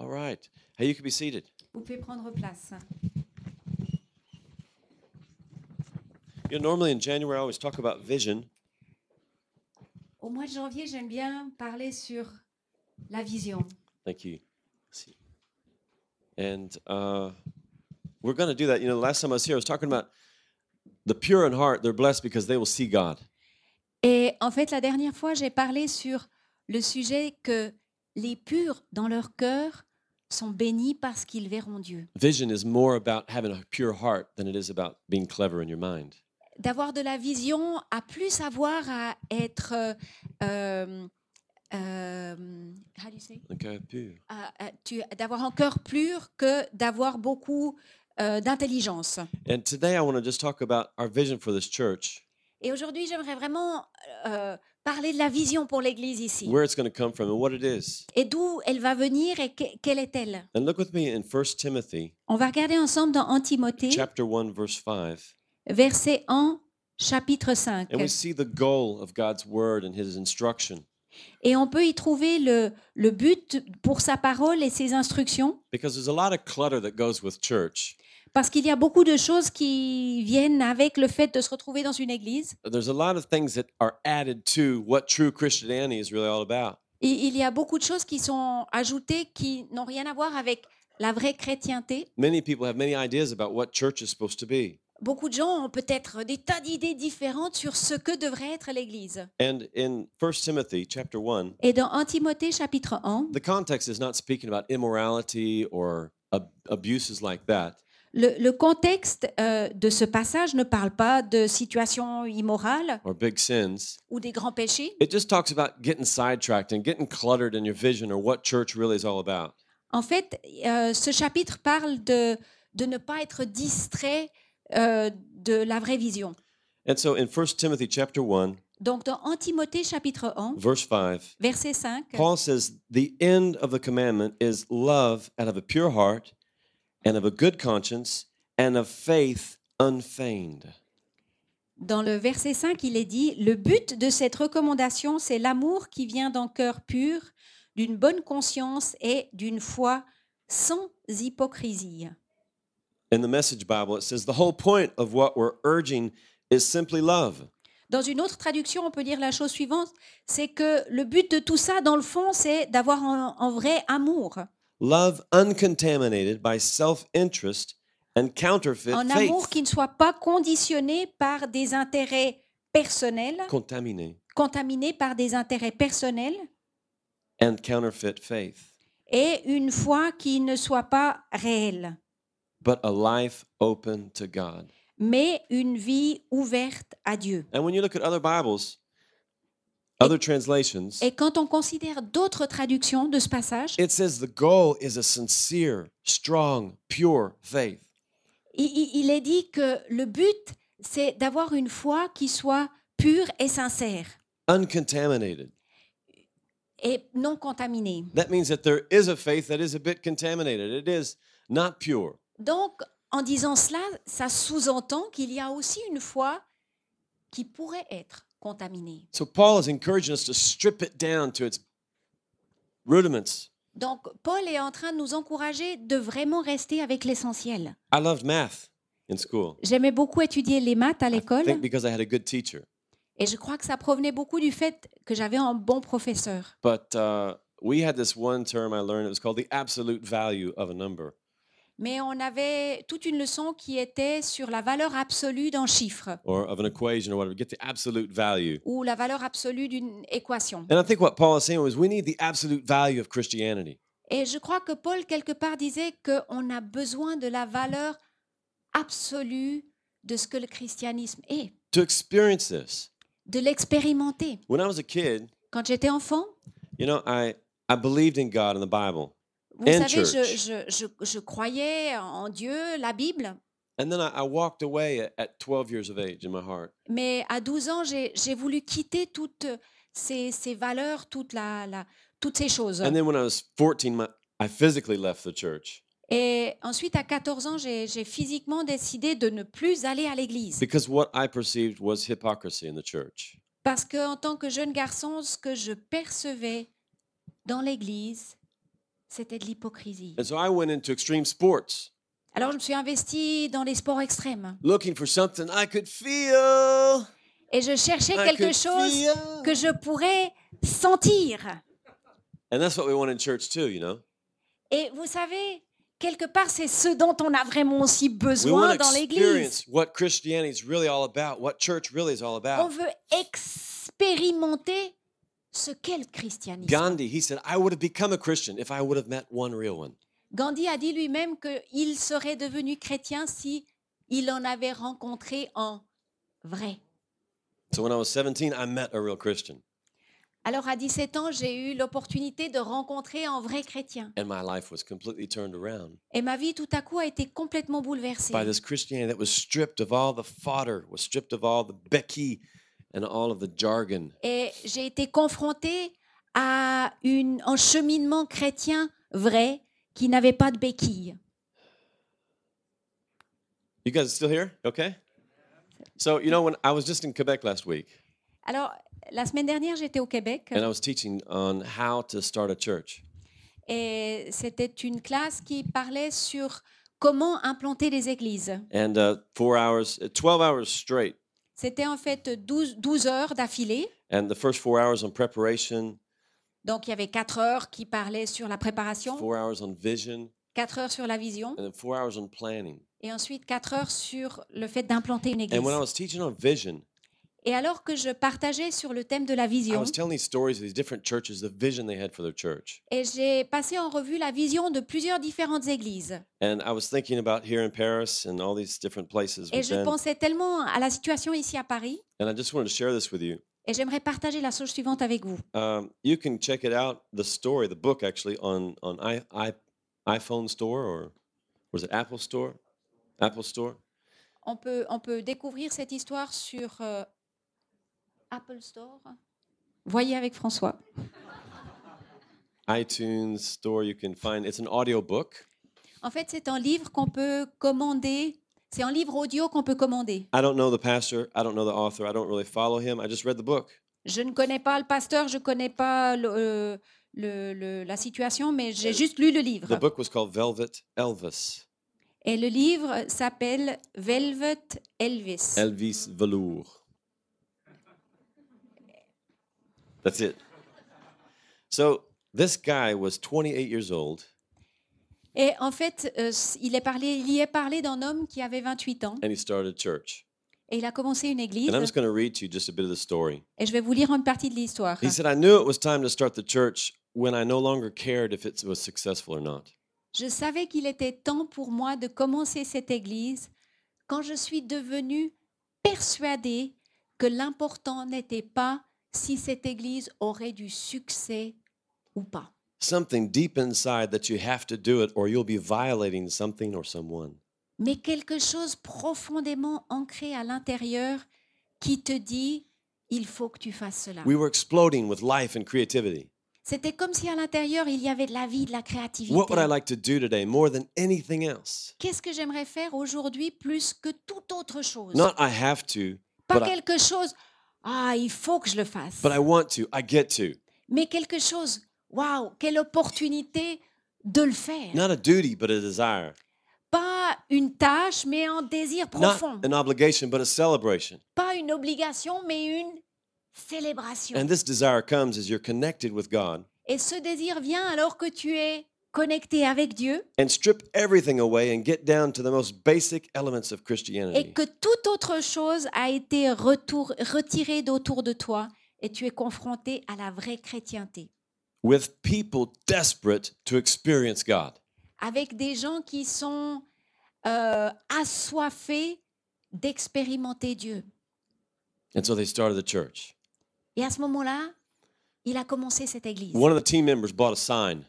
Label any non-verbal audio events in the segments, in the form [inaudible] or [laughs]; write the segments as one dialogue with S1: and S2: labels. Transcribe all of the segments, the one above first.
S1: All right. Hey, you can be seated.
S2: Vous pouvez prendre place.
S1: You know, normally in January, I always talk about vision,
S2: Au mois de janvier, j'aime bien parler sur la vision.
S1: Thank you. See. And uh, we're going to do that. You know, the last time I was here, I was talking about the pure in heart. They're blessed because they will see God.
S2: Et en fait, la dernière fois, j'ai parlé sur le sujet que les purs dans leur cœur sont bénis parce qu'ils verront Dieu.
S1: Vision is more about having a pure heart than it is about being clever in your mind.
S2: D'avoir de la vision a plus à voir à être euh, euh, euh, how do you say?
S1: Un cœur pur.
S2: À- à- tu- d'avoir un cœur pur que d'avoir beaucoup euh, d'intelligence.
S1: And today, I want to just talk about our vision for this church,
S2: Et aujourd'hui, j'aimerais vraiment euh, parler de la vision pour l'Église ici.
S1: where it's going to come from, and what it is.
S2: Et d'où elle va venir et que- quelle est-elle?
S1: And look with me in 1 Timothy
S2: On va regarder ensemble dans 1 Timothée,
S1: chapter 1, verse 5.
S2: verset 1, chapitre 5.
S1: And we see the goal of God's word and his instruction.
S2: Et on peut y trouver le, le but pour sa parole et ses instructions,
S1: Because there's a lot of clutter that goes with church.
S2: Parce qu'il y a beaucoup de choses qui viennent avec le fait de se retrouver dans une église.
S1: There's a lot of things that are added to what true Christianity is really all about.
S2: Et il y a beaucoup de choses qui sont ajoutées qui n'ont rien à voir avec la vraie chrétienté.
S1: Many people have many ideas about what church is supposed to be.
S2: Beaucoup de gens ont peut-être des tas d'idées différentes sur ce que devrait être l'Église.
S1: And in 1 Timothy chapter 1,
S2: Et dans 1 Timothée chapitre 1,
S1: the context is not speaking about immorality or ab- abuses like that.
S2: Le, le contexte euh, de ce passage ne parle pas de situations immorales
S1: or big sins.
S2: ou des grands péchés.
S1: It just talks about getting sidetracked and getting cluttered in your vision or what church really is all about.
S2: En fait, euh, ce chapitre parle de, de ne pas être distrait euh, de la vraie vision.
S1: And so in 1 Timothy chapter 1,
S2: Donc dans 1 Timothée chapitre 1,
S1: verse 5,
S2: verset 5,
S1: Paul says, The end of the commandment is love out of a pure heart and of a good conscience and of faith unfeigned.
S2: dans le verset 5, il est dit, le but de cette recommandation, c'est l'amour qui vient d'un cœur pur, d'une bonne conscience et d'une foi sans hypocrisie.
S1: In the Message Bible, it says, The whole point of what we're urging is simply love.
S2: Dans une autre traduction, on peut dire la chose suivante, c'est que le but de tout ça, dans le fond, c'est d'avoir un, un vrai amour.
S1: Love uncontaminated by self interest and counterfeit
S2: Un
S1: faith.
S2: amour qui ne soit pas conditionné par des intérêts personnels,
S1: Contaminé
S2: contaminé par des intérêts personnels,
S1: and counterfeit faith.
S2: et une foi qui ne soit pas réelle,
S1: but a life open to God.
S2: mais une vie ouverte à Dieu.
S1: And when you look at other Bibles, other translations,
S2: Et quand on considère d'autres traductions de ce passage,
S1: it says the goal is a sincere, strong, pure faith.
S2: il, est dit que le but, c'est d'avoir une foi qui soit pure et sincère
S1: Uncontaminated.
S2: et non contaminée.
S1: That means that there is a faith that is a bit contaminated. It is not pure.
S2: Donc, en disant cela, ça sous-entend qu'il y a aussi une foi qui pourrait être contaminée.
S1: So Paul is encouraging us to strip it down to its rudiments.
S2: Donc, Paul est en train de nous encourager de vraiment rester avec l'essentiel.
S1: I loved math in school.
S2: J'aimais beaucoup étudier les maths à
S1: I
S2: l'école
S1: think because I had a good teacher.
S2: et je crois que ça provenait beaucoup du fait que j'avais un bon professeur.
S1: But uh, we had this one term I learned. It was called the absolute value of a number.
S2: Mais on avait toute une leçon qui était sur la valeur absolue d'un chiffre
S1: or of an equation or whatever, get the absolute value.
S2: ou la valeur absolue d'une équation.
S1: And I think what Paul is saying was we need the absolute value of Christianity.
S2: Et je crois que Paul, quelque part, disait qu'on a besoin de la valeur absolue de ce que le christianisme est,
S1: To experience this.
S2: de l'expérimenter.
S1: When I was a kid,
S2: Quand j'étais enfant,
S1: you know, I, I believed in God and the Bible.
S2: Vous
S1: And
S2: savez, je, je, je, je croyais en Dieu, la Bible,
S1: And then I, I walked away at, at 12 years of age in my heart.
S2: mais à 12 ans, j'ai voulu quitter toutes ces, ces valeurs, toute la, la- toutes ces choses.
S1: And then when I was 14, my, I physically left the church
S2: Et ensuite, à 14 ans, j'ai physiquement décidé de ne plus aller à l'église.
S1: because what I perceived was hypocrisy in the church.
S2: Parce qu'en tant que jeune garçon, ce que je percevais dans l'église, c'était de l'hypocrisie.
S1: And so I went into extreme sports,
S2: Alors je me suis investie dans les sports extrêmes
S1: looking for something I could feel.
S2: et je cherchais
S1: I
S2: quelque chose
S1: feel.
S2: que je pourrais sentir.
S1: And that's what we want in church too, you know?
S2: Et vous savez, quelque part, c'est ce dont on a vraiment aussi
S1: We
S2: besoin dans l'Église.
S1: experience what Christianity is really all about, what church really is all
S2: On
S1: about.
S2: veut expérimenter ce qu'est le christianisme?
S1: Gandhi, he said, I would have become a Christian if I would have met one real one.
S2: Gandhi a dit lui-même qu'il serait devenu chrétien si il en avait rencontré en vrai.
S1: So when I was 17, I met a real Christian,
S2: Alors à 17 ans, j'ai eu l'opportunité de rencontrer un vrai chrétien.
S1: and my life was completely turned around
S2: Et ma vie tout à coup a été complètement bouleversée.
S1: by this Christianity that was stripped of all the fodder, was stripped of all the becky and all of the jargon.
S2: Et j'ai été confrontée à une, un cheminement chrétien vrai qui n'avait pas de béquilles.
S1: You guys still here? Okay. So, you know, when I was just in Quebec last week,
S2: Alors, la semaine dernière, j'étais au Québec
S1: and I was teaching on how to start a church.
S2: et c'était une classe qui parlait sur comment implanter des églises.
S1: And uh, four hours, uh, 12 hours straight.
S2: C'était en fait 12, 12 heures d'affilée.
S1: And the first four hours on preparation,
S2: Donc, il y avait 4 heures qui parlaient sur la préparation,
S1: four hours on vision,
S2: 4 heures sur la vision
S1: and then four hours on planning.
S2: et ensuite 4 heures sur le fait d'implanter une église.
S1: And when I was teaching on vision,
S2: Et alors que je partageais sur le thème de la
S1: I
S2: vision,
S1: was telling these stories of these different churches, the vision they had for their church.
S2: et j'ai passé en revue la vision de plusieurs différentes églises.
S1: And I was thinking about here in Paris and all these different places.
S2: Et je pensais tellement à la situation ici à Paris,
S1: And I just wanted to share this with you.
S2: et j'aimerais partager la chose suivante avec vous.
S1: Um, you can check it out, the story, the book actually, on, on iPhone Store or was it Apple Store? Apple Store?
S2: On peut, on peut découvrir cette histoire sur euh, Apple Store. Voyez avec François.
S1: iTunes Store, you can find it's an audio book.
S2: En fait, c'est un livre qu'on peut commander. C'est un livre audio qu'on peut commander.
S1: I don't know the pastor, I don't know the author, I don't really follow him. I just read the book.
S2: Je ne connais pas le pasteur, je ne connais pas le- euh, le- le- la situation, mais j'ai juste lu le livre.
S1: The book was called Velvet Elvis.
S2: Et le livre s'appelle Velvet Elvis.
S1: Elvis Velour. That's it. So this guy was 28 years old
S2: Et en fait, euh, il, est parlé, il y est parlé d'un homme qui avait 28 ans
S1: and he started a church.
S2: et il a commencé une église.
S1: And I'm just going to read to you just a bit of the story.
S2: Et je vais vous lire une partie de l'histoire.
S1: He said, I knew it was time to start the church when I no longer cared if it was successful or not.
S2: Je savais qu'il était temps pour moi de commencer cette église quand je suis devenue persuadée que l'important n'était pas si cette église aurait du succès ou pas.
S1: Something deep inside that you have to do it or you'll be violating something or someone.
S2: mais quelque chose profondément ancré à l'intérieur qui te dit il faut que tu fasses cela.
S1: We were exploding with life and creativity.
S2: C'était comme si à l'intérieur il y avait de la vie, de la créativité.
S1: What would I like to do today more than anything else?
S2: Qu'est-ce que j'aimerais faire aujourd'hui plus que toute autre chose?
S1: Not I have to,
S2: Pas
S1: I,
S2: quelque chose ah il faut que je le fasse,
S1: but I want to, I get to.
S2: mais quelque chose waouh quelle opportunité de le faire.
S1: Not a duty, but a desire.
S2: Pas une tâche mais un désir
S1: Not
S2: profond.
S1: an obligation, but a celebration.
S2: Pas une obligation mais une célébration.
S1: And this desire comes as you're connected with God
S2: Et ce désir vient alors que tu es connecté avec Dieu
S1: and strip everything away and get down to the most basic elements of
S2: et
S1: Christianity.
S2: que toute autre chose a été retour- retirée d'autour de toi et tu es confronté à la vraie chrétienté.
S1: With people desperate to experience God.
S2: Avec des gens qui sont euh, assoiffés d'expérimenter Dieu.
S1: And so they started the church.
S2: Et à ce moment-là, il a commencé cette église.
S1: One of the team members bought a sign,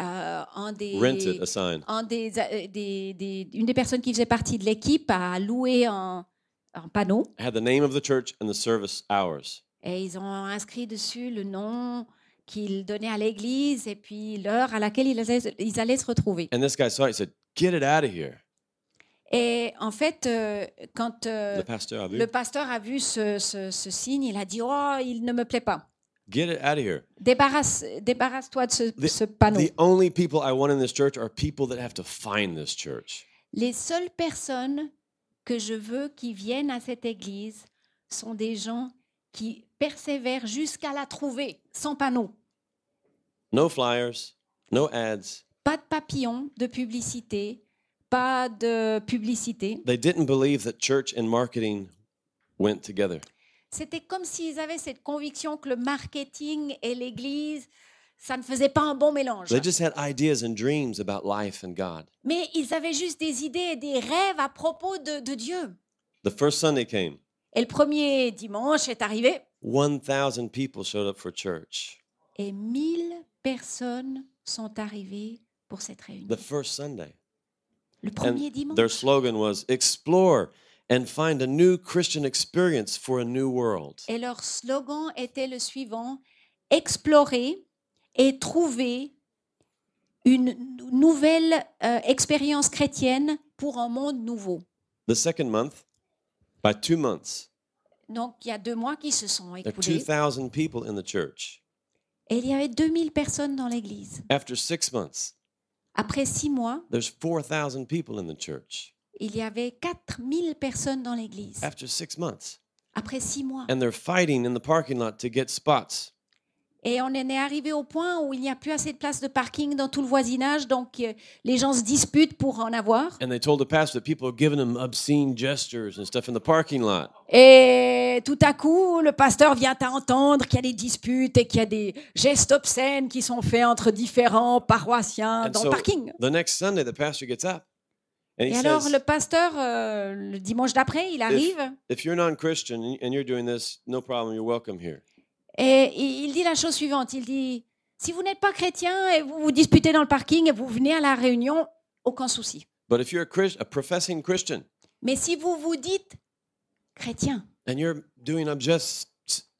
S2: Euh, un des,
S1: rented a sign.
S2: un des, euh, des- des- une des personnes qui faisait partie de l'équipe a loué un, un panneau
S1: had the name of the church and the service hours.
S2: et ils ont inscrit dessus le nom qu'ils donnaient à l'église et puis l'heure à laquelle ils allaient, ils allaient se retrouver.
S1: And this guy saw it, he said, Get it out of here.
S2: Et en fait, euh, quand euh,
S1: Le pasteur a vu.
S2: le pasteur a vu ce, ce- ce signe, il a dit Oh, il ne me plaît pas.
S1: Get it out of here.
S2: Débarrasse, débarrasse-toi de ce,
S1: The-
S2: ce panneau.
S1: The only people I want in this church are people that have to find this church.
S2: Les seules personnes que je veux qui viennent à cette église sont des gens qui persévèrent jusqu'à la trouver, sans panneau.
S1: No flyers, no ads.
S2: Pas de papillon de publicité, pas de publicité.
S1: They didn't believe that church and marketing went together.
S2: C'était comme s'ils avaient cette conviction que le marketing et l'église, ça ne faisait pas un bon mélange.
S1: They just had ideas and dreams about life and God.
S2: Mais ils avaient juste des idées et des rêves à propos de, de Dieu.
S1: The first Sunday came.
S2: Et le premier dimanche est arrivé
S1: 1,000 people showed up for church.
S2: et 1000 personnes sont arrivées pour cette réunion.
S1: The first Sunday.
S2: Le
S1: And
S2: premier
S1: their
S2: dimanche.
S1: slogan was explore and find a new Christian experience for a new world.
S2: Et leur slogan était le suivant explorer et trouver une nou- nouvelle euh, expérience chrétienne pour un monde nouveau.
S1: The second month, by two months,
S2: Donc, il y a deux mois qui se sont
S1: there are
S2: écoulés
S1: 2,000 people in the church.
S2: et il y avait 2000 personnes dans l'église.
S1: After six months,
S2: Après six mois,
S1: there's 4,000 people in the church.
S2: Il y avait 4000 personnes dans l'église.
S1: After six months.
S2: Après six mois.
S1: And they're fighting in the parking lot to get spots.
S2: Et on en est arrivé au point où il n'y a plus assez de place de parking dans tout le voisinage, donc euh, les gens se disputent pour en avoir. Et tout à coup, le pasteur vient à entendre qu'il y a des disputes et qu'il y a des gestes obscènes qui sont faits entre différents paroissiens dans
S1: so
S2: le parking.
S1: the next Sunday, the pastor gets up and he
S2: Et alors,
S1: says,
S2: le pasteur, euh, le dimanche d'après, il arrive
S1: If you're non-Christian and- you're doing this, no problem. You're welcome here.
S2: et il dit la chose suivante. Il dit, si vous n'êtes pas chrétien et vous vous disputez dans le parking et vous venez à la réunion, aucun souci.
S1: But if you're a, Chris, a professing Christian
S2: Mais si vous vous dites chrétien
S1: and you're doing objust,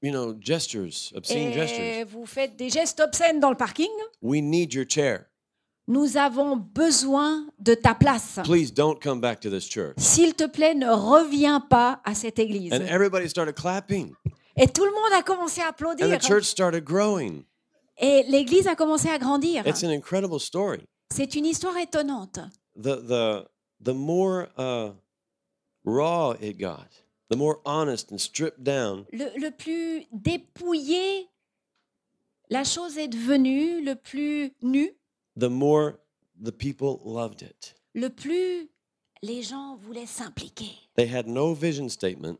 S1: you know, gestures, obscene
S2: et
S1: gestures,
S2: vous faites des gestes obscènes dans le parking,
S1: we need your chair.
S2: Nous avons besoin de ta place.
S1: Please don't come back to this church.
S2: S'il te plaît, ne reviens pas à cette église.
S1: And everybody started clapping,
S2: Et tout le monde a commencé à
S1: and
S2: applaudir.
S1: the church started growing.
S2: Et l'église a commencé à grandir.
S1: It's an incredible story.
S2: C'est une histoire étonnante.
S1: The the the more uh, raw it got, the more honest and stripped down,
S2: Le, le plus dépouillé la chose est devenue, le plus nu,
S1: the more the people loved it.
S2: le plus les gens voulaient s'impliquer.
S1: They had no vision statement,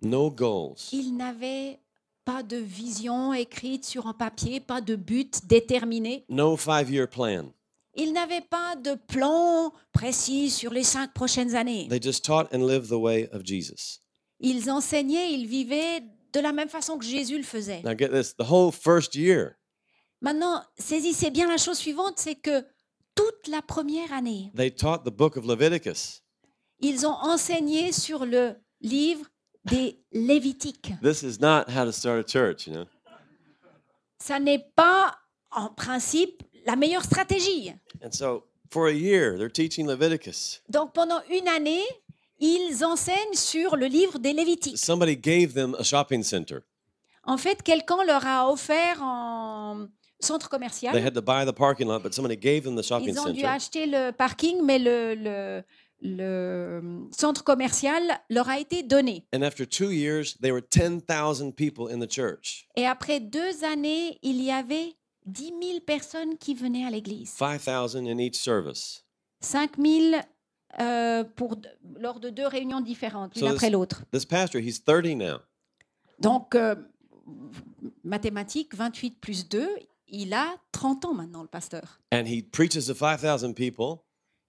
S1: no goals,
S2: Ils n'avaient pas de vision écrite sur un papier, pas de but déterminé.
S1: no five-year plan.
S2: Ils n'avaient pas de plan précis sur les cinq prochaines années.
S1: They just taught and lived the way of Jesus.
S2: Ils enseignaient, ils vivaient de la même façon que Jésus le faisait.
S1: Now get this, the whole first year,
S2: Maintenant, saisissez bien la chose suivante, c'est que toute la première année,
S1: they taught the book of Leviticus.
S2: ils ont enseigné sur le livre des Lévitiques.
S1: This is not how to start a church, you know.
S2: Ça n'est pas, en principe, la meilleure stratégie.
S1: And so for a year, they're teaching Leviticus.
S2: Donc, pendant une année, ils enseignent sur le livre des Lévitiques.
S1: Somebody gave them a shopping center.
S2: En fait, quelqu'un leur a offert un centre
S1: They
S2: commercial.
S1: had to buy the parking lot, but somebody gave them the shopping
S2: Ils ont dû
S1: center.
S2: acheter le parking, mais le, le- le centre commercial leur a été donné.
S1: And after two years, there were 10,000 people in the church.
S2: Et après deux années, il y avait 10 000 personnes qui venaient à l'église.
S1: 5,000 in each service.
S2: 5 000 euh, pour, lors de deux réunions différentes, l'une
S1: So
S2: après
S1: this-
S2: l'autre.
S1: This pastor, he's 30 now.
S2: Donc, euh, mathématiques, 28 plus 2, il a 30 ans maintenant, le pasteur.
S1: And he preaches to 5,000 people.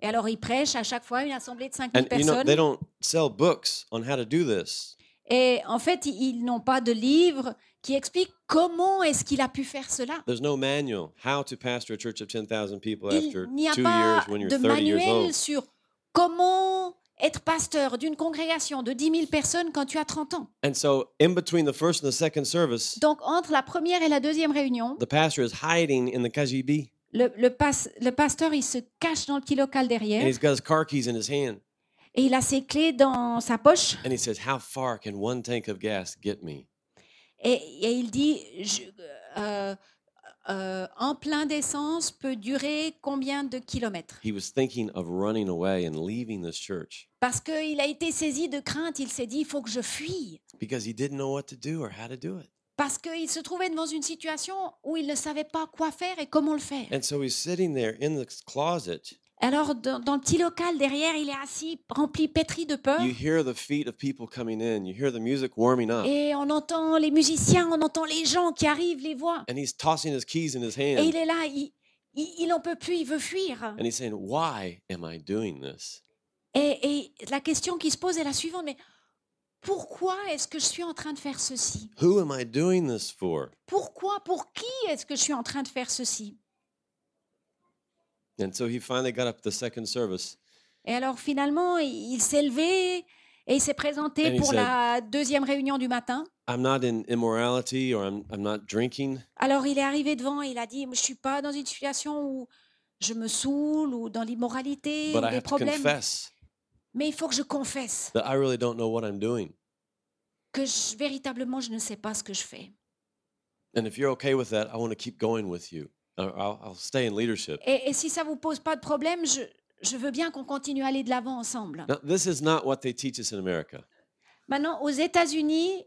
S2: Et alors, il prêche à chaque fois une assemblée de 5 000
S1: And you know,
S2: personnes.
S1: they don't sell books on how to do this.
S2: Et en fait, ils n'ont pas de livre qui explique comment est-ce qu'il a pu faire cela.
S1: There's no manual how to pastor a church of 10,000 people
S2: Il
S1: after
S2: n'y a
S1: two
S2: pas
S1: years when you're
S2: de
S1: 30 years
S2: manuel
S1: old.
S2: sur comment être pasteur d'une congrégation de 10 000 personnes quand tu as 30 ans.
S1: And so, in between the first and the second service,
S2: Donc, entre la première et la deuxième réunion,
S1: the pastor is hiding in the KGB.
S2: le, le pas- le pasteur, il se cache dans le petit local
S1: And
S2: derrière
S1: he's got his car keys in his hand.
S2: et il a ses clés dans sa poche.
S1: And he says, How far can one tank of gas get me?
S2: Et, et il dit, je- euh, euh, en plein d'essence peut durer combien de kilomètres?
S1: He was thinking of running away and leaving this church
S2: Parce qu'il a été saisi de crainte, il s'est dit, il faut que je fuis.
S1: because he didn't know what to do or how to do it.
S2: Parce qu'il se trouvait devant une situation où il ne savait pas quoi faire et comment le faire.
S1: And so he's sitting there in the closet.
S2: Alors, dans, dans le petit local derrière, il est assis, rempli, pétri de peur.
S1: You hear the feet of people coming in, you hear the music warming up,
S2: Et on entend les musiciens, on entend les gens qui arrivent, les voix.
S1: and he's tossing his keys in his
S2: Et
S1: hand.
S2: il est là, il, il, il en peut plus, il veut fuir.
S1: And he's saying, Why am I doing this?
S2: Et, et la question qui se pose est la suivante, mais pourquoi est-ce que je suis en train de faire ceci?
S1: Who am I doing this for?
S2: Pourquoi, pour qui est-ce que je suis en train de faire ceci?
S1: And so he finally got up the second service
S2: Et alors finalement, il s'est levé et il s'est
S1: And
S2: présenté
S1: he
S2: pour
S1: said-
S2: la deuxième réunion du matin.
S1: I'm not in immorality or I'm, I'm not drinking.
S2: Alors il est arrivé devant, il a dit, je suis pas dans une situation où je me saoule ou dans l'immoralité
S1: But
S2: ou
S1: I
S2: des
S1: have to
S2: problèmes,
S1: confess
S2: mais il faut que je confesse
S1: that I really don't know what I'm doing.
S2: que je- véritablement je ne sais pas ce que je fais.
S1: And if you're okay with that, I want to keep going with you. Or I'll, I'll stay in leadership.
S2: Et, et si ça vous pose pas de problème, je, je veux bien qu'on continue à aller de l'avant ensemble.
S1: Now, this is not what they teach us in America.
S2: Maintenant, aux États-Unis,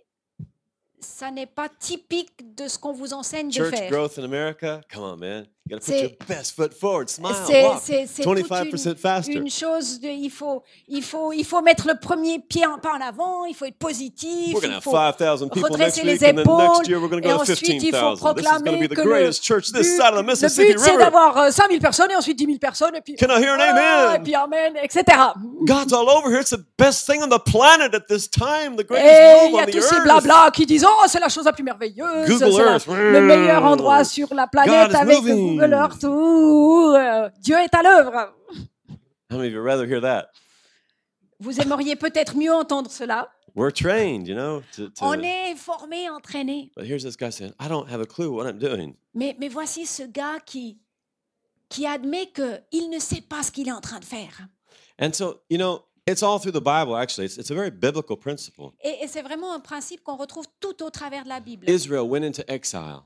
S2: ça n'est pas typique de ce qu'on vous enseigne de
S1: Church
S2: faire.
S1: growth in America, come on, man. You put
S2: C'est-
S1: your best foot forward. Smile,
S2: C'est
S1: walk.
S2: c'est- c'est toute
S1: 25%
S2: une,
S1: faster.
S2: une chose, de, il, faut, il, faut, il faut mettre le premier pied en, pas en avant, il faut être positif,
S1: We're
S2: il faut
S1: 5,000 people next
S2: redresser les épaules,
S1: year
S2: et ensuite il
S1: 15,000. This
S2: faut proclamer
S1: the
S2: que le
S1: greatest
S2: but-
S1: side of the
S2: le
S1: Mississippi
S2: but c'est d'avoir euh, 5000 personnes et ensuite 10 000 personnes et puis,
S1: Can I hear an
S2: Ah, et
S1: amen?
S2: puis amen, etc.
S1: God's all over here. It's the best thing on the planet at this time, the
S2: Et
S1: greatest
S2: il
S1: move
S2: y
S1: on
S2: a
S1: the
S2: tous ces
S1: earth.
S2: blabla qui disent Oh, c'est la chose la plus merveilleuse, c'est
S1: Earth.
S2: le meilleur endroit sur la planète avec. Google Earth. Ouh, euh, Dieu est à l'œuvre.
S1: How many of you would rather hear that?
S2: Vous aimeriez peut-être mieux entendre cela.
S1: We're trained, you know. To, to-
S2: On est formé, entraîné.
S1: But here's this guy saying, I don't have a clue what I'm doing.
S2: Mais, mais voici ce gars qui, qui admet qu'il ne sait pas ce qu'il est en train de faire.
S1: And so, you know, it's all through the Bible, actually. It's, it's a very biblical principle.
S2: Et, et c'est vraiment un principe qu'on retrouve tout au travers de la Bible.
S1: Israel went into exile.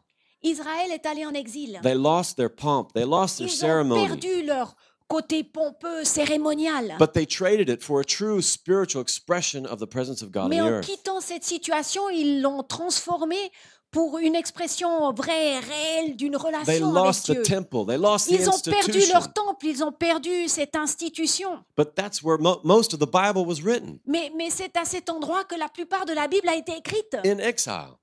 S2: Israël est allé en exil.
S1: They lost their pomp, they lost their
S2: Ils ont
S1: ceremony,
S2: perdu leur côté pompeux, cérémonial.
S1: but they traded it for a true spiritual expression of the presence of God
S2: Mais
S1: on
S2: en
S1: earth.
S2: quittant cette situation, ils l'ont transformé pour une expression vraie, réelle d'une
S1: They
S2: relation avec
S1: lost the
S2: Dieu.
S1: temple, they lost the
S2: Ils ont perdu
S1: institution.
S2: leur temple, ils ont perdu cette institution.
S1: But that's where mo- most of the Bible was written
S2: Mais, mais c'est à cet endroit que la plupart de la Bible a été écrite.
S1: in exile.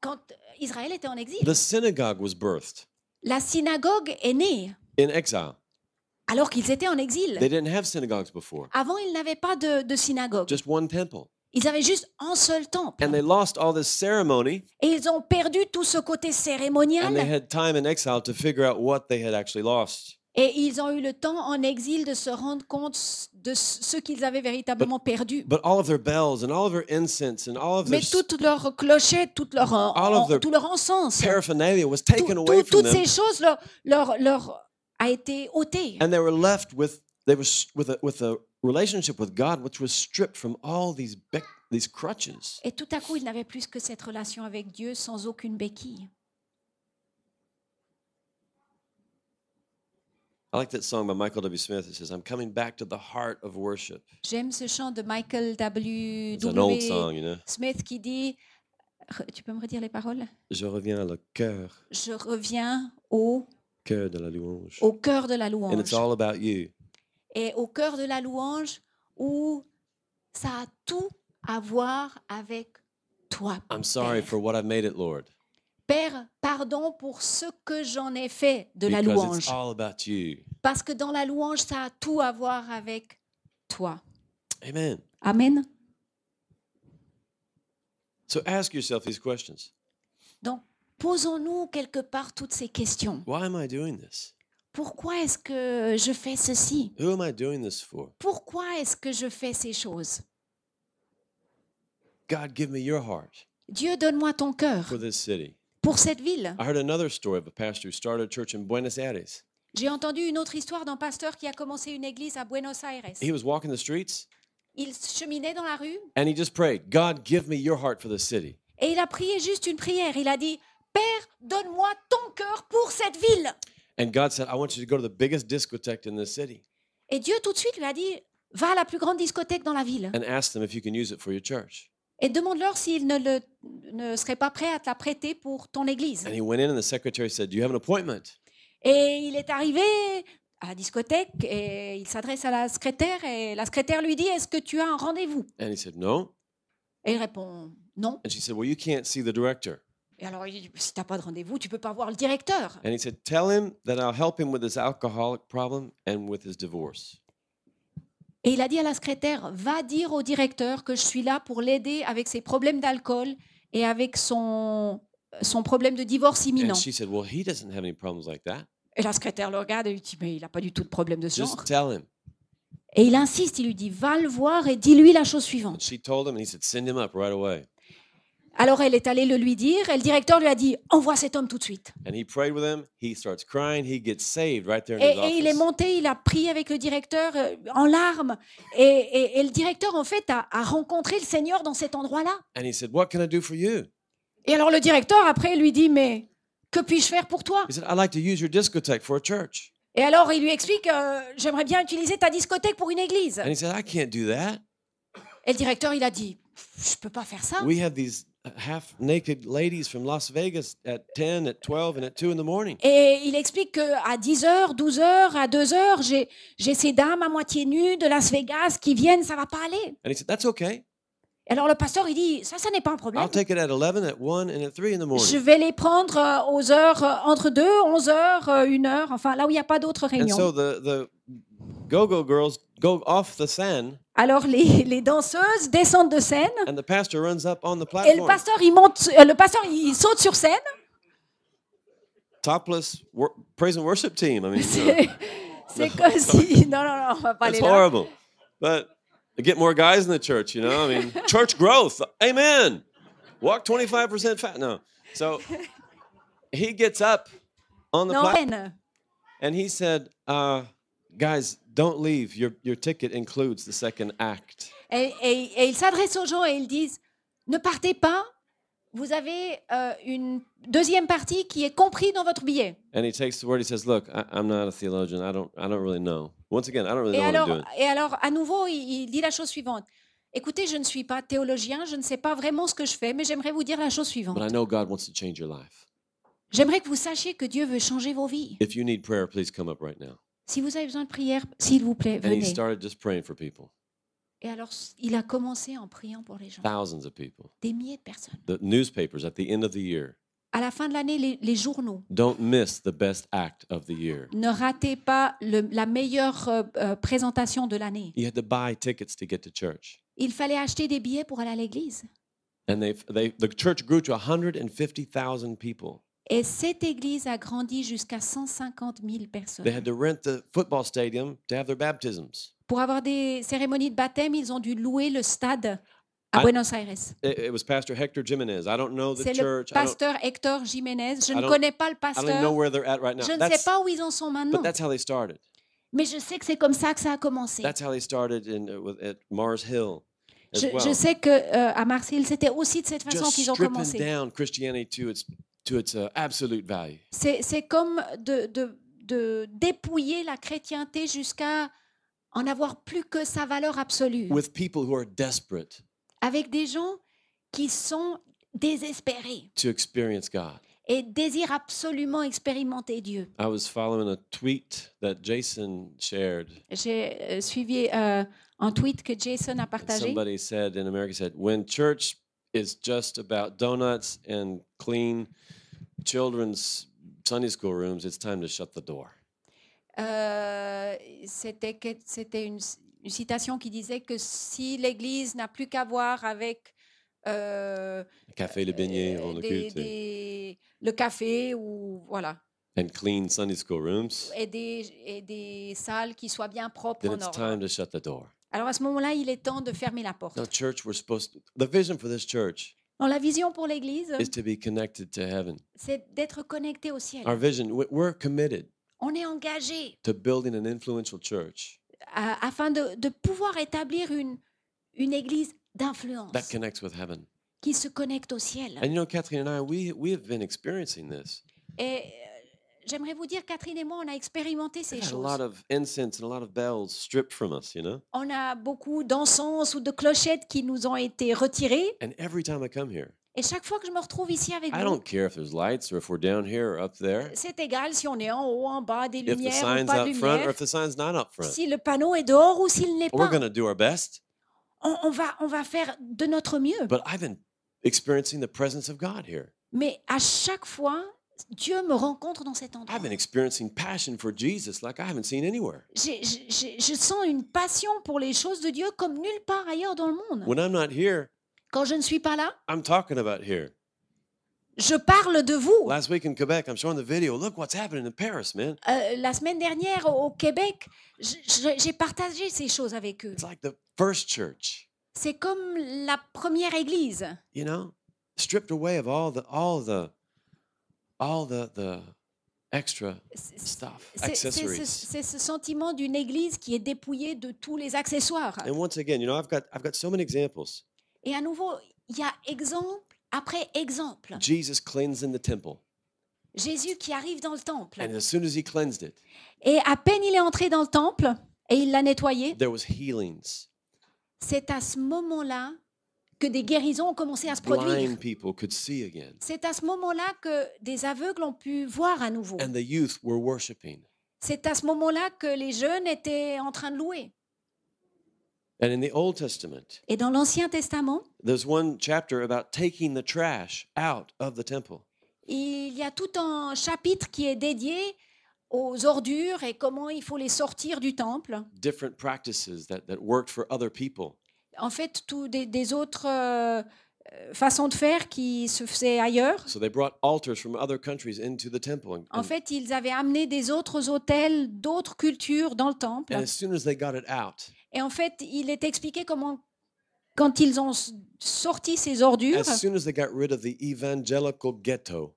S2: Quand Israël était en exil,
S1: The synagogue was birthed
S2: la synagogue est née
S1: in exile.
S2: alors qu'ils étaient en
S1: They
S2: exil.
S1: didn't have synagogues before,
S2: Avant, ils n'avaient pas de, de synagogue.
S1: just one temple.
S2: Ils avaient juste un seul temple.
S1: And they lost all this ceremony,
S2: Et ils ont perdu tout ce côté
S1: and they
S2: cérémonial.
S1: had time in exile to figure out what they had actually lost.
S2: Et ils ont eu le temps en exil de se rendre compte de ce qu'ils avaient véritablement perdu.
S1: But all of their bells and all of their incense and all of their
S2: Mais toutes leurs clochettes, toute leur, en-
S1: All of
S2: en-
S1: their
S2: tout leur encens,
S1: paraphernalia was
S2: tout-
S1: taken
S2: tout-
S1: away from
S2: toutes
S1: them,
S2: ces choses leur, leur, leur a été ôté.
S1: and they were left with they were s- with a with a relationship with God which was stripped from all these bec- these crutches.
S2: Et tout à coup, ils n'avaient plus que cette relation avec Dieu sans aucune béquille.
S1: I like that song by Michael W. Smith. It says, "I'm coming back to the heart of worship."
S2: J'aime ce chant de Michael W.
S1: It's an old song, you know.
S2: Smith qui dit, tu peux me redire les paroles?
S1: Je reviens le cœur,
S2: Je reviens au,
S1: cœur de la louange.
S2: au cœur de la
S1: And it's
S2: louange.
S1: all about you.
S2: Et au cœur de la louange où ça a tout à voir avec toi.
S1: I'm sorry
S2: Père.
S1: for what I've made it, Lord,
S2: Père, pardon pour ce que j'en ai fait de la
S1: because
S2: louange.
S1: it's all about you.
S2: Parce que dans la louange, ça a tout à voir avec toi.
S1: Amen.
S2: Amen.
S1: So ask yourself these questions.
S2: Donc, posons-nous quelque part toutes ces questions.
S1: Why am I doing this?
S2: Pourquoi est-ce que je fais ceci?
S1: Who am I doing this for?
S2: Pourquoi est-ce que je fais ces choses?
S1: God, give me your heart
S2: Dieu, donne-moi ton cœur
S1: for this city.
S2: Pour cette ville.
S1: I heard another story of a pastor who started a church in Buenos Aires.
S2: J'ai entendu une autre histoire d'un pasteur qui a commencé une église à Buenos Aires.
S1: He was walking the streets
S2: Il cheminait dans la rue
S1: and he just prayed, God, give me your heart for this city.
S2: Et il a prié juste une prière. Il a dit, Père, donne-moi ton cœur pour cette ville.
S1: And God said, I want you to go to the biggest discotheque in the city
S2: Et Dieu tout de suite lui a dit, va à la plus grande discothèque dans la ville
S1: and ask them if you can use it for your church.
S2: Et demande-leur s'ils ne, le, ne seraient pas prêts à te la prêter pour ton église.
S1: And he went in and the secretary said, Do you have an appointment?
S2: Et il est arrivé à la discothèque et il s'adresse à la secrétaire et la secrétaire lui dit, est-ce que tu as un rendez-vous?
S1: And he said, No.
S2: Et il répond, non.
S1: And she said, Well, you can't see the director.
S2: Et alors il dit, si tu n'as pas de rendez-vous, tu peux pas voir le directeur.
S1: And he said, Tell him that I'll help him with his alcoholic problem and with his divorce.
S2: Et il a dit à la secrétaire, va dire au directeur que je suis là pour l'aider avec ses problèmes d'alcool et avec son, son problème de divorce imminent.
S1: Said, Well, like.
S2: Et la secrétaire le regarde et lui dit, mais il n'a pas du tout de problème de ce genre.
S1: Tell him.
S2: Et il insiste, il lui dit, va le voir et dis-lui la chose suivante.
S1: she told him, and he said, Send him up right away.
S2: Alors elle est allée le lui dire et le directeur lui a dit, envoie cet homme tout de suite.
S1: And he prayed with him. He starts crying. He gets saved right there in
S2: Et,
S1: his
S2: et il est monté, il a prié avec le directeur euh, en larmes. Et, et- et le directeur, en fait, a, a rencontré le Seigneur dans cet endroit-là.
S1: And he said, What can I do for you?
S2: Et alors le directeur, après, lui dit, mais que puis-je faire pour toi?
S1: He said, I'd like to use your discotheque for a church.
S2: Et alors il lui explique, euh, j'aimerais bien utiliser ta discothèque pour une église.
S1: And he said, I can't do that.
S2: Et le directeur, il a dit, je peux pas faire ça.
S1: We have these half naked ladies from Las Vegas at 10, at 12, and at 2 in the morning.
S2: Et il explique qu'à 10h, 12h, à 2h, j'ai, j'ai ces dames à moitié nues de Las Vegas qui viennent, ça va pas aller.
S1: And he said, That's okay.
S2: Alors le pasteur, il dit, ça, ça n'est pas un problème.
S1: I'll take it at 11, at 1, and at 3 in the
S2: Je
S1: morning.
S2: vais les prendre euh, aux heures euh, entre 2, 11 heures, 1 heure, enfin là où il n'y a pas d'autres
S1: And
S2: réunions.
S1: so the, the go go girls go off the scène,
S2: Alors les, les danseuses descendent de scène
S1: and the pastor runs up on the
S2: et le
S1: platform.
S2: pasteur, il monte, euh, le pasteur, il saute sur scène.
S1: Topless wor- praise and worship team. I mean, [laughs]
S2: C'est c'est comme si. [laughs] Non, non, non, on va pas aller
S1: it's
S2: là.
S1: horrible. But get more guys in the church, you know? I mean, [laughs] church growth. Amen. Walk 25% fat. No. So he gets up on the
S2: Non,
S1: platform. And he said, uh, guys, don't leave. Your, your ticket includes the second act.
S2: Et, aux gens et ils disent Ne partez pas, vous avez euh, une deuxième partie qui est comprise dans votre billet.
S1: And he takes the word. He says, look, I, I'm not a theologian. I don't, I don't really know. Once again, I don't really
S2: Et
S1: know what I'm
S2: alors,
S1: doing.
S2: et alors, à nouveau, il, il dit la chose suivante Écoutez, je ne suis pas théologien, je ne sais pas vraiment ce que je fais, mais j'aimerais vous dire la chose suivante.
S1: But I know God wants to change your life.
S2: J'aimerais que vous sachiez que Dieu veut changer vos vies.
S1: If you need prayer, please come up right now.
S2: Si vous avez besoin de prière, s'il vous plaît,
S1: And he
S2: venez.
S1: started just praying for people,
S2: Et alors, il a commencé en priant pour les gens,
S1: thousands of people.
S2: des milliers de personnes.
S1: The newspapers at the end of the year.
S2: À la fin de l'année, les, les journaux.
S1: Don't miss the best act of the year.
S2: Ne ratez pas le- la meilleure euh, euh, présentation de l'année.
S1: You had to buy tickets to get to church.
S2: Il fallait acheter des billets pour aller à l'église.
S1: And they, they, the church grew to 150,000 people.
S2: Et cette église a grandi jusqu'à 150 000 personnes.
S1: They had to rent the football stadium to have their baptisms.
S2: Pour avoir des cérémonies de baptême, ils ont dû louer le stade à. Buenos Aires.
S1: It, was Pastor Hector Jimenez. I don't know the
S2: C'est le
S1: church. Don't,
S2: pasteur Hector Jiménez. Je ne connais pas le
S1: I don't know
S2: pasteur.
S1: where they're at right now.
S2: Je ne sais
S1: That's,
S2: pas où ils en sont maintenant.
S1: but that's how they started.
S2: Mais je sais que c'est comme ça que ça a commencé.
S1: That's how they started in, uh, at Mars Hill
S2: Je,
S1: well.
S2: je sais que euh, à Marseille, c'était aussi de cette façon
S1: Just
S2: qu'ils ont
S1: stripping
S2: commencé.
S1: down Christianity to its, to its uh, absolute value.
S2: C'est comme de, de, de dépouiller la chrétienté jusqu'à en avoir plus que sa valeur absolue.
S1: With people who are desperate
S2: Avec des gens qui sont désespérés
S1: to experience God.
S2: et désirent absolument expérimenter Dieu.
S1: I was following a tweet that Jason shared.
S2: J'ai euh, suivi euh, un tweet que Jason a partagé.
S1: Somebody said in America said, when church is just about donuts and clean children's Sunday school rooms, it's time to shut the door.
S2: Euh, C'était une, une citation qui disait que si l'Église n'a plus qu'à voir avec euh,
S1: Café
S2: euh,
S1: on le
S2: des-
S1: culte
S2: des- le café ou voilà
S1: and clean Sunday school rooms,
S2: et des, et des salles qui soient bien propres
S1: then
S2: en
S1: it's
S2: ordre.
S1: time to shut the door.
S2: Alors à ce moment-là, il est temps de fermer la porte.
S1: No, church, we're supposed to, the vision for this church
S2: Donc, la vision pour l'Église,
S1: is to be connected to heaven.
S2: c'est d'être connecté au ciel.
S1: Our vision, we- we're committed
S2: On est engagé
S1: to building an influential church
S2: à- afin de, de pouvoir établir une, une Église d'influence
S1: that connects with heaven.
S2: qui se connectent au ciel.
S1: And you know, Catherine and I, we, we have been experiencing this.
S2: Et j'aimerais vous dire, Catherine et moi, on a expérimenté ces choses.
S1: lot of incense and a lot of bells stripped from us, you know?
S2: On a beaucoup d'encens ou de clochettes qui nous ont été retirées.
S1: And every time I come here,
S2: Et chaque fois que je me retrouve ici avec vous, c'est égal si on est en haut, en bas, des lumières ou pas de
S1: out front or
S2: lumière,
S1: if the sign's not up front.
S2: si le panneau est dehors ou s'il n'est pas.
S1: going to do our best.
S2: On, on va, on va faire de notre mieux.
S1: But I've been experiencing the presence of God here.
S2: Mais à chaque fois, Dieu me rencontre dans cet endroit.
S1: I've been experiencing passion for Jesus like I haven't seen anywhere.
S2: J'ai- j'ai- je sens une passion pour les choses de Dieu comme nulle part ailleurs dans le monde.
S1: When I'm not here,
S2: Quand je ne suis pas là,
S1: I'm talking about here.
S2: je parle de vous.
S1: Last week in Quebec, I'm showing the video. Look what's happening in Paris, man.
S2: Euh, la semaine dernière, au au Québec, je- je- j'ai partagé ces choses avec eux.
S1: It's like the first church,
S2: C'est comme la première église.
S1: you know, stripped away of all the all the all the the extra stuff, accessories.
S2: c'est ce sentiment d'une église qui est dépouillée de tous les accessoires.
S1: And once again, you know, I've got I've got so many examples.
S2: Et à nouveau, il y a exemple après exemple.
S1: Jesus cleansing the temple,
S2: Jésus qui arrive dans le temple.
S1: and as soon as he cleansed it,
S2: Et à peine il est entré dans le temple et il l'a nettoyé,
S1: there was healings.
S2: c'est à ce moment-là que des guérisons ont commencé à se produire.
S1: Blind people could see again,
S2: C'est à ce moment-là que des aveugles ont pu voir à nouveau.
S1: and the youth were worshiping.
S2: C'est à ce moment-là que les jeunes étaient en train de louer.
S1: And in the Old Testament,
S2: Et dans l'Ancien Testament,
S1: there's one chapter about taking the trash out of the temple.
S2: il y a tout un chapitre qui est dédié aux ordures et comment il faut les sortir du temple.
S1: different practices that, that worked for other people.
S2: En fait, tout des, des autres euh, façons de faire qui se faisaient ailleurs.
S1: So they brought altars from other countries into the temple. And,
S2: En fait, ils avaient amené des autres hôtels, d'autres cultures dans le temple.
S1: and as soon as they got it out,
S2: Et en fait, il est expliqué comment, quand ils ont sorti ces ordures,
S1: as soon as they got rid of the evangelical ghetto,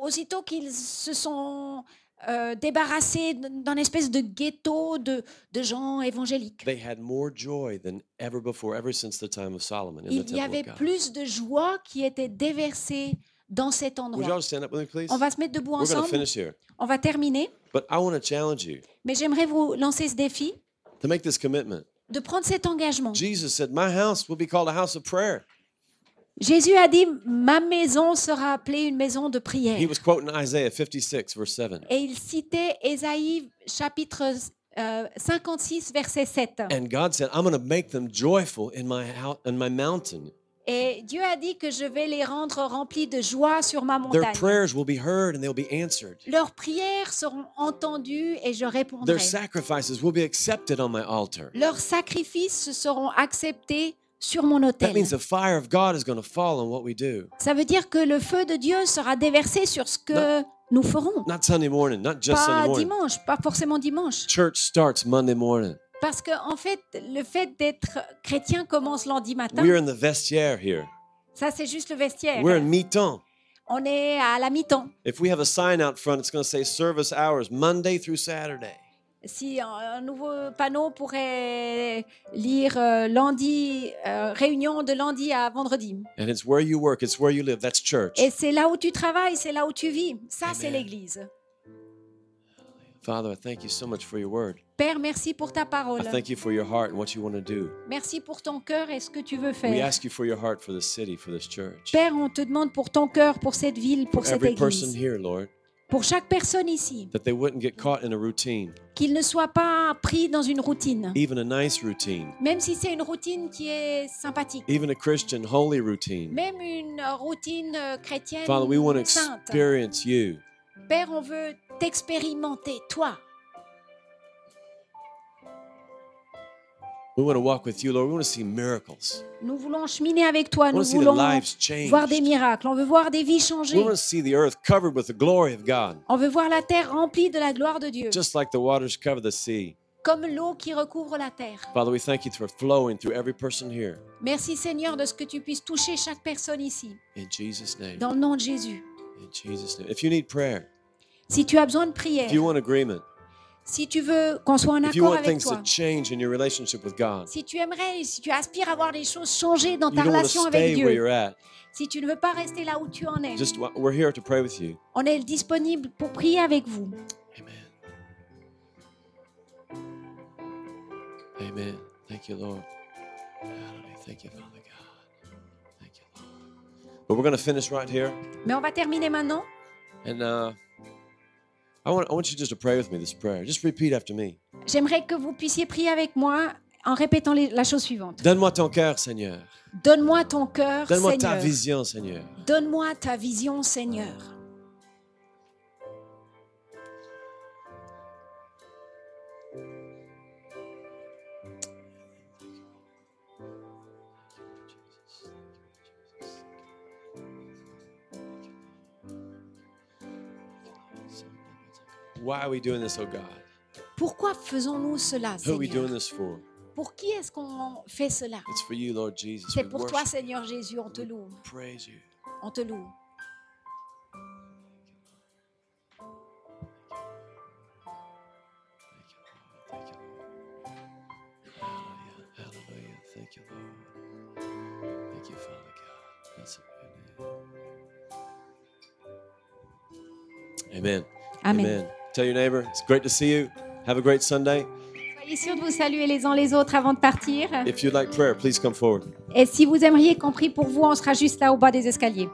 S2: aussitôt qu'ils se sont euh, débarrassés d'un espèce de ghetto de, de gens évangéliques,
S1: they had more joy than ever before, ever since the time of Solomon in the
S2: il y avait plus de joie qui était déversée dans cet endroit. On va se mettre debout ensemble, on va terminer, mais j'aimerais vous lancer ce défi de prendre cet engagement.
S1: Jesus said, My house will be called a house of prayer.
S2: Jésus a dit, ma maison sera appelée une maison de prière.
S1: He was quoting Isaiah 56, verse 7.
S2: Et il citait Ésaïe chapitre euh, 56, verset 7.
S1: And God said, I'm going to make them joyful in my house, in my mountain.
S2: Et Dieu a dit que je vais les rendre remplis de joie sur ma
S1: Their
S2: montagne.
S1: prayers will be heard and they'll be answered.
S2: Leurs prières seront entendues et je répondrai.
S1: Their sacrifices will be accepted on my altar.
S2: Leurs sacrifices seront acceptés sur mon
S1: That
S2: autel.
S1: means the fire of God is going to fall on what we do.
S2: Ça veut dire que le feu de Dieu sera déversé sur ce que nous ferons.
S1: Not Sunday morning, not just Sunday
S2: Pas
S1: morning.
S2: dimanche, pas forcément dimanche.
S1: Church starts Monday morning.
S2: Parce que en fait, le fait d'être chrétien commence lundi matin.
S1: We're in the vestiaire here.
S2: Ça, c'est juste le vestiaire.
S1: We're in mi-temps.
S2: On est à la mi-temps.
S1: If we have a sign out front, it's going to say service hours, Monday through Saturday.
S2: Si un, nouveau panneau pourrait lire euh, lundi, euh, réunion de lundi à vendredi.
S1: And it's where you work, it's where you live. That's church.
S2: Et c'est là où tu travailles, c'est là où tu vis. Ça, c'est l'église.
S1: Father, I thank you so much for your word.
S2: Père, merci pour ta parole.
S1: I thank you for your heart and what you want to do.
S2: Merci pour ton cœur et ce que tu veux
S1: We
S2: faire.
S1: ask you for your heart for this city, for this church.
S2: Père, on te demande pour ton cœur, pour cette ville, pour
S1: For
S2: cette
S1: every person
S2: église,
S1: here, Lord,
S2: pour chaque personne ici,
S1: that they wouldn't get caught in a routine,
S2: qu'il ne soit pas pris dans une routine,
S1: even a nice routine,
S2: même si c'est une routine qui est sympathique,
S1: even a Christian holy routine.
S2: même une routine euh, chrétienne
S1: Father, we want to
S2: sainte.
S1: experience you.
S2: Père, on veut t'expérimenter, toi.
S1: We want to walk with you, Lord. We want to see miracles.
S2: Nous voulons cheminer avec toi,
S1: We
S2: nous
S1: want to see the
S2: voulons voir des miracles, on veut voir des vies changées,
S1: We want to see the earth covered with the glory of God,
S2: on veut voir la terre remplie de la gloire de Dieu,
S1: just like the waters cover the sea.
S2: comme l'eau qui recouvre la terre.
S1: Father, we thank you for flowing through every person here.
S2: Merci Seigneur de ce que tu puisses toucher chaque personne ici,
S1: In Jesus' name.
S2: dans le nom de Jésus.
S1: In Jesus' name. If you need prayer,
S2: Si tu as besoin de
S1: if
S2: prière,
S1: you want agreement,
S2: Si tu veux qu'on soit en
S1: if you
S2: accord
S1: want
S2: avec
S1: things
S2: toi,
S1: to change in your relationship with God,
S2: si tu aimerais, si tu aspires à voir les choses changer dans ta relation avec Dieu, si tu ne veux pas rester là où tu en es,
S1: Just we're here to pray with you.
S2: on est disponible pour prier avec vous.
S1: Amen. Amen. Thank you, Lord. Thank you, Father God. Thank you, Lord. But we're going to finish right here.
S2: Mais on va terminer maintenant.
S1: And uh, I, want, I want you just to pray with me this prayer. Just repeat after me.
S2: J'aimerais que vous puissiez prier avec moi en répétant les- la chose suivante.
S1: Donne-moi ton cœur, Seigneur.
S2: Donne-moi ton cœur,
S1: Donne-moi ta
S2: Seigneur.
S1: vision, Seigneur.
S2: Donne-moi ta vision, Seigneur.
S1: Why are we doing this, oh God?
S2: Pourquoi faisons-nous cela,
S1: Who are we
S2: Seigneur?
S1: doing this for?
S2: Pour qui est-ce qu'on fait cela?
S1: It's for you, Lord Jesus.
S2: C'est
S1: We
S2: pour toi,
S1: worship,
S2: Seigneur Jésus, on te loue.
S1: praise you.
S2: On te loue.
S1: Tell your neighbor, it's great to see you. Have a great Sunday.
S2: Soyez sûrs de vous saluer les uns les autres avant de partir.
S1: If you'd like prayer, please come forward.
S2: Et si vous aimeriez qu'on prie pour vous, on sera juste là au bas des escaliers.